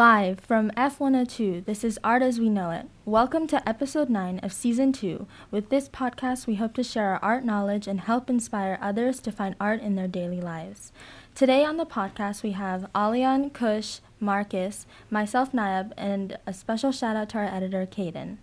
Live from F102, this is Art as We Know It. Welcome to episode 9 of season 2. With this podcast, we hope to share our art knowledge and help inspire others to find art in their daily lives. Today on the podcast, we have Alian, Kush, Marcus, myself, Nayab, and a special shout out to our editor, Caden.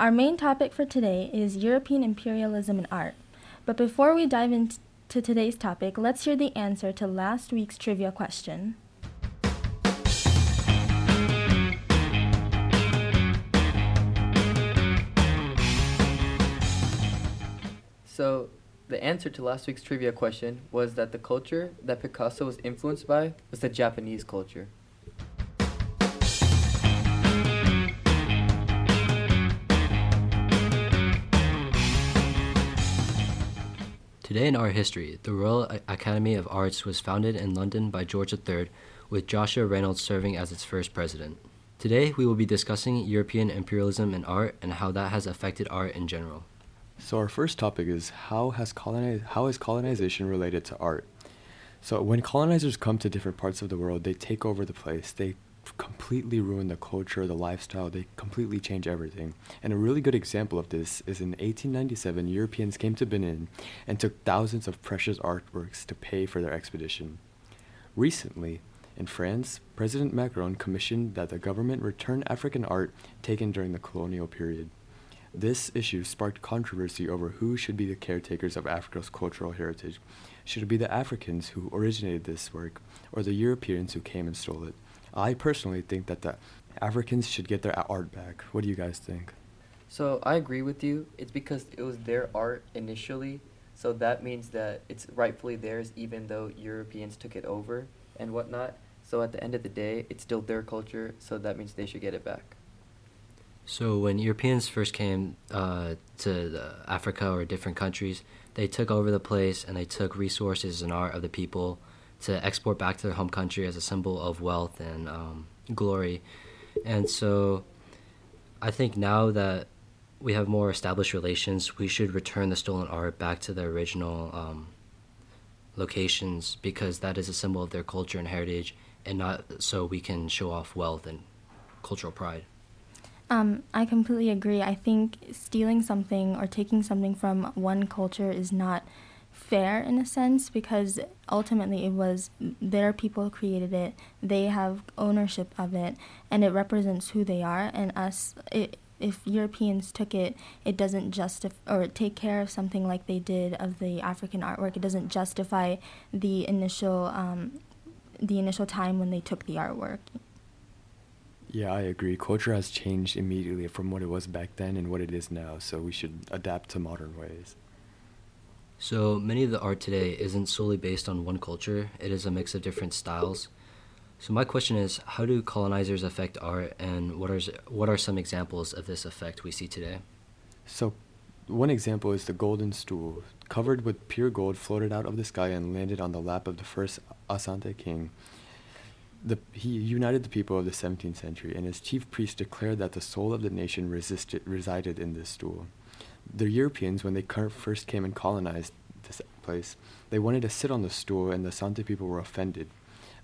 Our main topic for today is European imperialism in art. But before we dive into today's topic, let's hear the answer to last week's trivia question. The answer to last week's trivia question was that the culture that Picasso was influenced by was the Japanese culture. Today in art history, the Royal Academy of Arts was founded in London by George III, with Joshua Reynolds serving as its first president. Today, we will be discussing European imperialism in art and how that has affected art in general. So our first topic is how has coloniz- how is colonization related to art? So when colonizers come to different parts of the world, they take over the place. They completely ruin the culture, the lifestyle. They completely change everything. And a really good example of this is in 1897, Europeans came to Benin and took thousands of precious artworks to pay for their expedition. Recently, in France, President Macron commissioned that the government return African art taken during the colonial period. This issue sparked controversy over who should be the caretakers of Africa's cultural heritage. Should it be the Africans who originated this work, or the Europeans who came and stole it? I personally think that the Africans should get their art back. What do you guys think? So I agree with you. It's because it was their art initially, so that means that it's rightfully theirs, even though Europeans took it over and whatnot. So at the end of the day, it's still their culture, so that means they should get it back. So when Europeans first came uh, to Africa or different countries, they took over the place and they took resources and art of the people to export back to their home country as a symbol of wealth and um, glory. And so I think now that we have more established relations, we should return the stolen art back to their original um, locations because that is a symbol of their culture and heritage and not so we can show off wealth and cultural pride. Um, I completely agree. I think stealing something or taking something from one culture is not fair in a sense because ultimately it was their people created it. They have ownership of it and it represents who they are. And us it, if europeans took it it doesn't justify or take care of something like they did of the african artwork. It doesn't justify the initial um, the initial time when they took the artwork yeah, I agree. Culture has changed immediately from what it was back then and what it is now, so we should adapt to modern ways. So many of the art today isn't solely based on one culture, it is a mix of different styles. So my question is, how do colonizers affect art and what are what are some examples of this effect we see today? So one example is the golden stool, covered with pure gold floated out of the sky and landed on the lap of the first Asante king the, he united the people of the 17th century, and his chief priest declared that the soul of the nation resisted, resided in this stool. The Europeans, when they first came and colonized this place, they wanted to sit on the stool, and the Asante people were offended.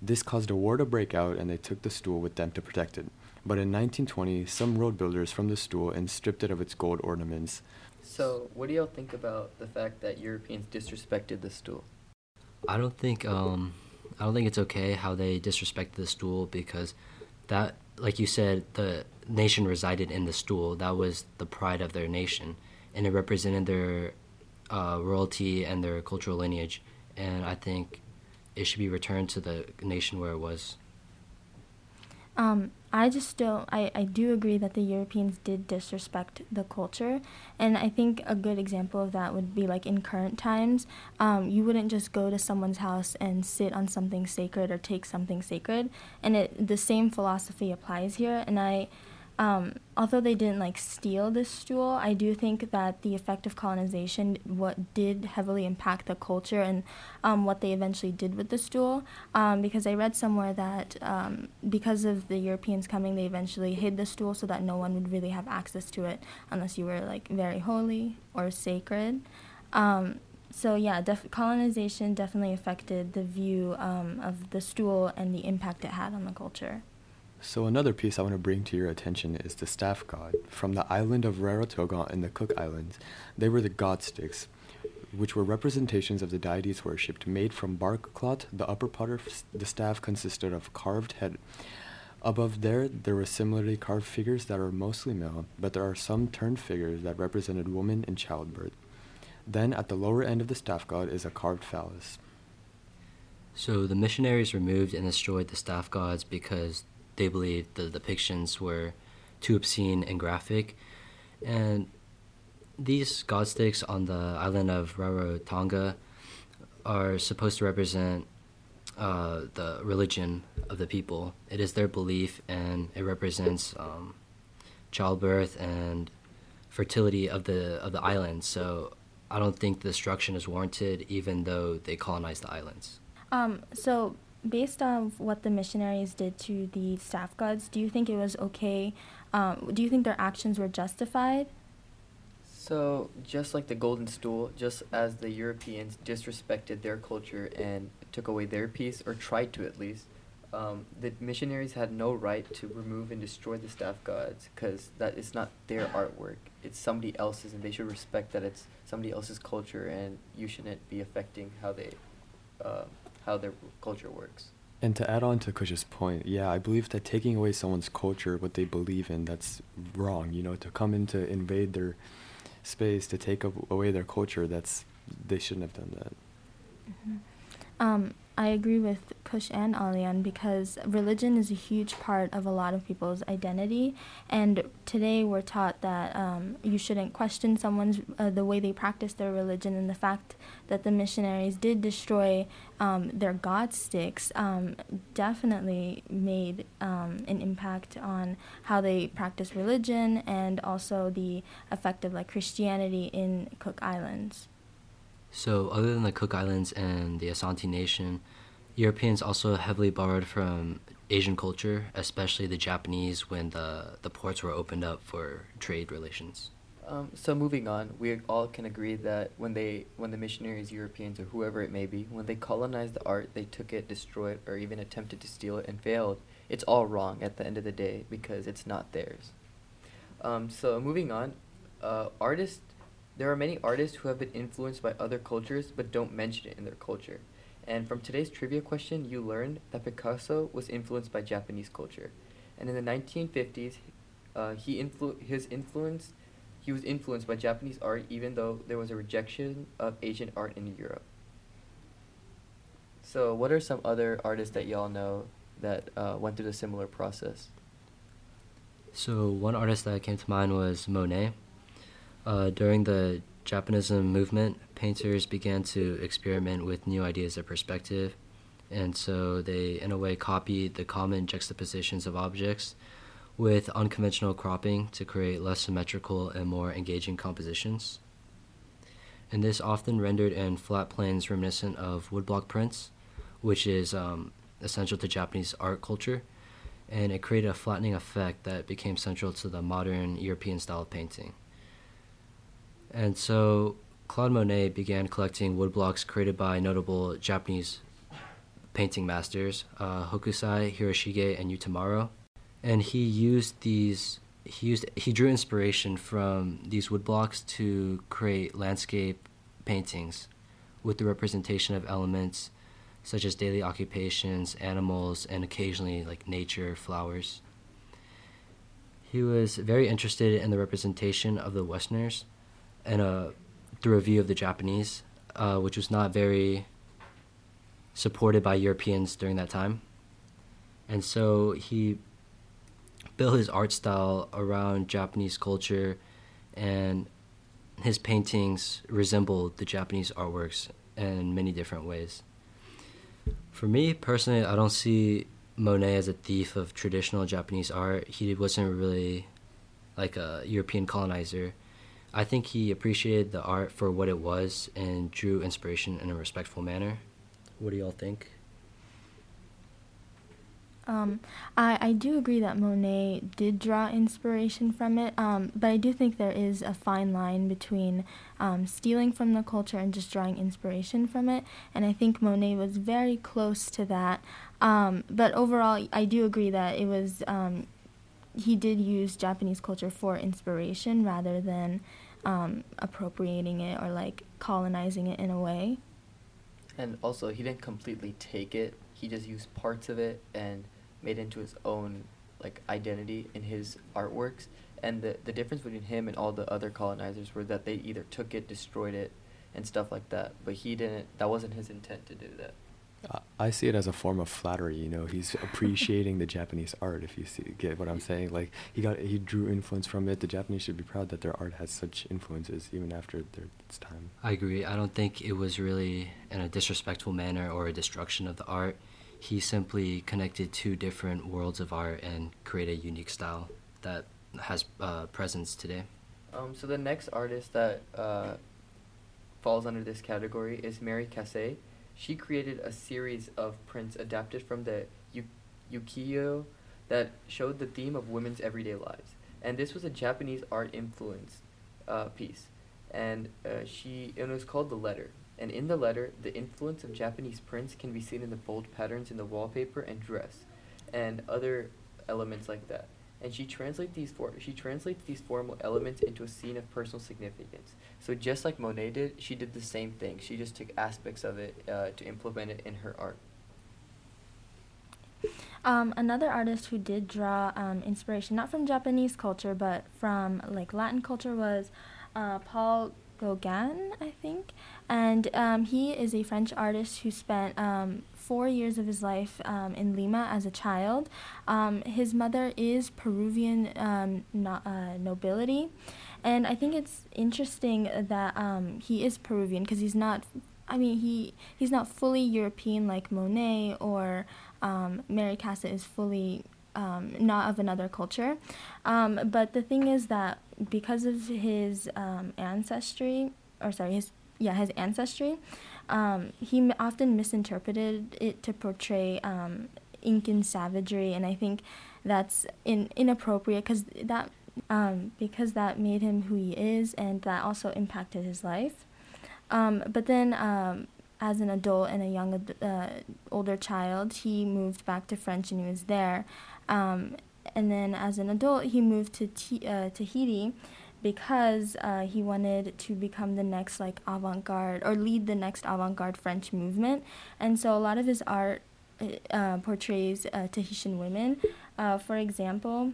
This caused a war to break out, and they took the stool with them to protect it. But in 1920, some road builders from the stool and stripped it of its gold ornaments. So, what do y'all think about the fact that Europeans disrespected the stool? I don't think um, I don't think it's okay how they disrespected the stool because that, like you said, the nation resided in the stool. That was the pride of their nation, and it represented their uh, royalty and their cultural lineage. And I think it should be returned to the nation where it was. Um, I just still I, I do agree that the Europeans did disrespect the culture and I think a good example of that would be like in current times um, you wouldn't just go to someone's house and sit on something sacred or take something sacred and it the same philosophy applies here and I um, although they didn't like steal this stool, I do think that the effect of colonization what did heavily impact the culture and um, what they eventually did with the stool. Um, because I read somewhere that um, because of the Europeans coming, they eventually hid the stool so that no one would really have access to it unless you were like very holy or sacred. Um, so yeah, def- colonization definitely affected the view um, of the stool and the impact it had on the culture. So another piece I want to bring to your attention is the staff god. From the island of Rarotonga in the Cook Islands, they were the god sticks, which were representations of the deities worshipped, made from bark cloth. The upper part of the staff consisted of carved head. Above there, there were similarly carved figures that are mostly male, but there are some turned figures that represented women in childbirth. Then, at the lower end of the staff god is a carved phallus. So the missionaries removed and destroyed the staff gods because they believed the depictions were too obscene and graphic. And these god sticks on the island of Rarotonga are supposed to represent uh, the religion of the people. It is their belief, and it represents um, childbirth and fertility of the of the island. So I don't think destruction is warranted, even though they colonized the islands. Um, so based on what the missionaries did to the staff gods, do you think it was okay? Um, do you think their actions were justified? So, just like the golden stool, just as the Europeans disrespected their culture and took away their piece, or tried to at least, um, the missionaries had no right to remove and destroy the staff gods because that is not their artwork. It's somebody else's, and they should respect that it's somebody else's culture, and you shouldn't be affecting how they, uh, how their culture works. And to add on to Kush's point, yeah, I believe that taking away someone's culture, what they believe in, that's wrong. You know, to come in to invade their space to take away their culture. That's they shouldn't have done that. Mm-hmm. Um, I agree with Kush and Alian because religion is a huge part of a lot of people's identity, and today we're taught that um, you shouldn't question someone's uh, the way they practice their religion, and the fact that the missionaries did destroy um, their god sticks um, definitely made um, an impact on how they practice religion and also the effect of like Christianity in Cook Islands. So, other than the Cook Islands and the Asante Nation, Europeans also heavily borrowed from Asian culture, especially the Japanese, when the, the ports were opened up for trade relations. Um, so moving on, we all can agree that when they, when the missionaries, Europeans, or whoever it may be, when they colonized the art, they took it, destroyed, it, or even attempted to steal it and failed. It's all wrong at the end of the day because it's not theirs. Um, so moving on, uh, artists there are many artists who have been influenced by other cultures but don't mention it in their culture. And from today's trivia question, you learned that Picasso was influenced by Japanese culture. And in the 1950s, uh, he influ- his influence he was influenced by Japanese art even though there was a rejection of Asian art in Europe. So, what are some other artists that y'all know that uh, went through a similar process? So, one artist that came to mind was Monet. Uh, during the Japonism movement, painters began to experiment with new ideas of perspective, and so they, in a way, copied the common juxtapositions of objects with unconventional cropping to create less symmetrical and more engaging compositions. And this often rendered in flat planes reminiscent of woodblock prints, which is um, essential to Japanese art culture, and it created a flattening effect that became central to the modern European style of painting. And so Claude Monet began collecting woodblocks created by notable Japanese painting masters, uh, Hokusai, Hiroshige, and Utamaro. And he used these he used he drew inspiration from these woodblocks to create landscape paintings with the representation of elements such as daily occupations, animals, and occasionally like nature, flowers. He was very interested in the representation of the Westerners and a through a view of the Japanese, uh, which was not very supported by Europeans during that time. And so he built his art style around Japanese culture, and his paintings resembled the Japanese artworks in many different ways. For me personally, I don't see Monet as a thief of traditional Japanese art. He wasn't really like a European colonizer. I think he appreciated the art for what it was and drew inspiration in a respectful manner. What do y'all think? Um, I, I do agree that Monet did draw inspiration from it, um, but I do think there is a fine line between um, stealing from the culture and just drawing inspiration from it. And I think Monet was very close to that. Um, but overall, I do agree that it was um, he did use Japanese culture for inspiration rather than um, appropriating it or like colonizing it in a way. And also, he didn't completely take it. He just used parts of it and made it into his own like identity in his artworks. And the the difference between him and all the other colonizers were that they either took it, destroyed it, and stuff like that. But he didn't. That wasn't his intent to do that. I see it as a form of flattery. You know, he's appreciating the Japanese art. If you see, get what I'm saying, like he got he drew influence from it. The Japanese should be proud that their art has such influences even after their its time. I agree. I don't think it was really in a disrespectful manner or a destruction of the art. He simply connected two different worlds of art and created a unique style that has uh, presence today. Um, so the next artist that uh, falls under this category is Mary Cassatt. She created a series of prints adapted from the ukiyo that showed the theme of women's everyday lives. And this was a Japanese art influence uh, piece. And uh, she it was called The Letter. And in the letter, the influence of Japanese prints can be seen in the bold patterns in the wallpaper and dress, and other elements like that and she translates these for she translates these formal elements into a scene of personal significance. So just like Monet did, she did the same thing. She just took aspects of it uh, to implement it in her art. Um, another artist who did draw um, inspiration not from Japanese culture but from like Latin culture was uh, Paul Gauguin, I think, and um, he is a French artist who spent um, four years of his life um, in Lima as a child. Um, his mother is Peruvian um, no, uh, nobility, and I think it's interesting that um, he is Peruvian because he's not. I mean, he he's not fully European like Monet or um, Mary Cassatt is fully um, not of another culture. Um, but the thing is that because of his um, ancestry, or sorry, his yeah, his ancestry, um, he often misinterpreted it to portray um, Incan savagery, and I think that's in, inappropriate because that um, because that made him who he is, and that also impacted his life. Um, but then, um, as an adult and a young uh, older child, he moved back to French, and he was there. Um, and then, as an adult, he moved to T- uh, Tahiti because uh, he wanted to become the next like avant-garde or lead the next avant-garde French movement. And so a lot of his art uh, portrays uh, Tahitian women. Uh, for example,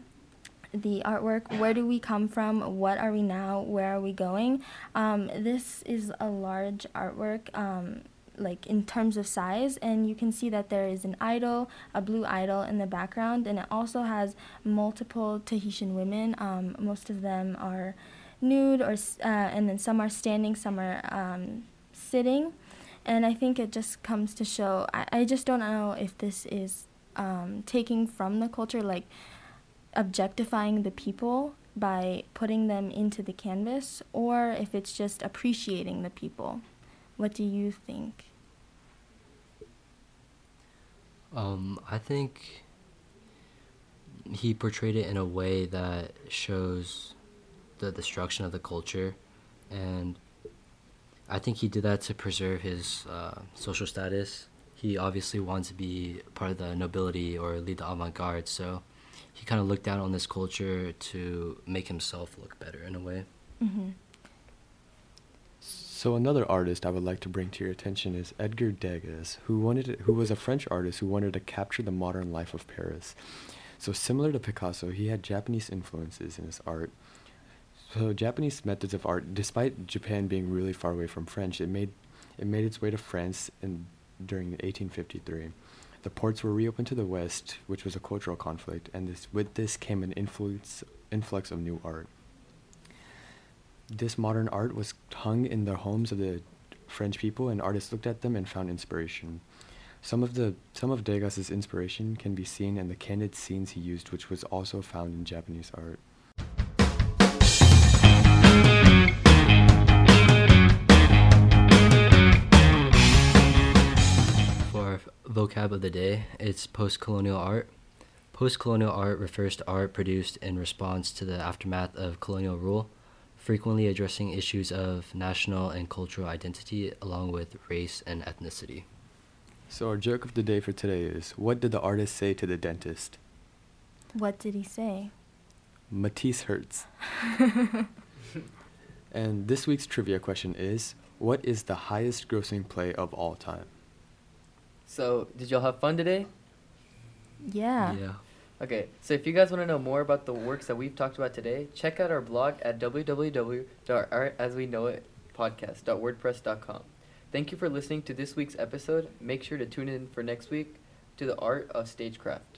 the artwork where do we come from what are we now where are we going um, this is a large artwork um, like in terms of size and you can see that there is an idol a blue idol in the background and it also has multiple tahitian women. Um, most of them are nude or uh, and then some are standing some are um, sitting. And i think it just comes to show i, I just don't know if this is um, taking from the culture like objectifying the people by putting them into the canvas or if it's just appreciating the people. What do you think? Um, I think he portrayed it in a way that shows the destruction of the culture, and I think he did that to preserve his uh, social status. He obviously wanted to be part of the nobility or lead the avant-garde, so he kind of looked down on this culture to make himself look better in a way. Mm-hmm. So another artist I would like to bring to your attention is Edgar Degas, who wanted who was a French artist who wanted to capture the modern life of Paris. So similar to Picasso, he had Japanese influences in his art. So Japanese methods of art, despite Japan being really far away from French, it made it made its way to France in during 1853. The ports were reopened to the west, which was a cultural conflict, and this, with this came an influence influx of new art this modern art was hung in the homes of the French people, and artists looked at them and found inspiration. Some of the some of Degas's inspiration can be seen in the candid scenes he used, which was also found in Japanese art. For vocab of the day, it's post-colonial art. Post colonial art refers to art produced in response to the aftermath of colonial rule, frequently addressing issues of national and cultural identity along with race and ethnicity. So our joke of the day for today is what did the artist say to the dentist? What did he say? Matisse hurts. and this week's trivia question is what is the highest grossing play of all time? So, did y'all have fun today? Yeah. Yeah. Okay, so if you guys want to know more about the works that we've talked about today, check out our blog at www.artasweknowitpodcast.wordpress.com. Thank you for listening to this week's episode. Make sure to tune in for next week to the art of stagecraft.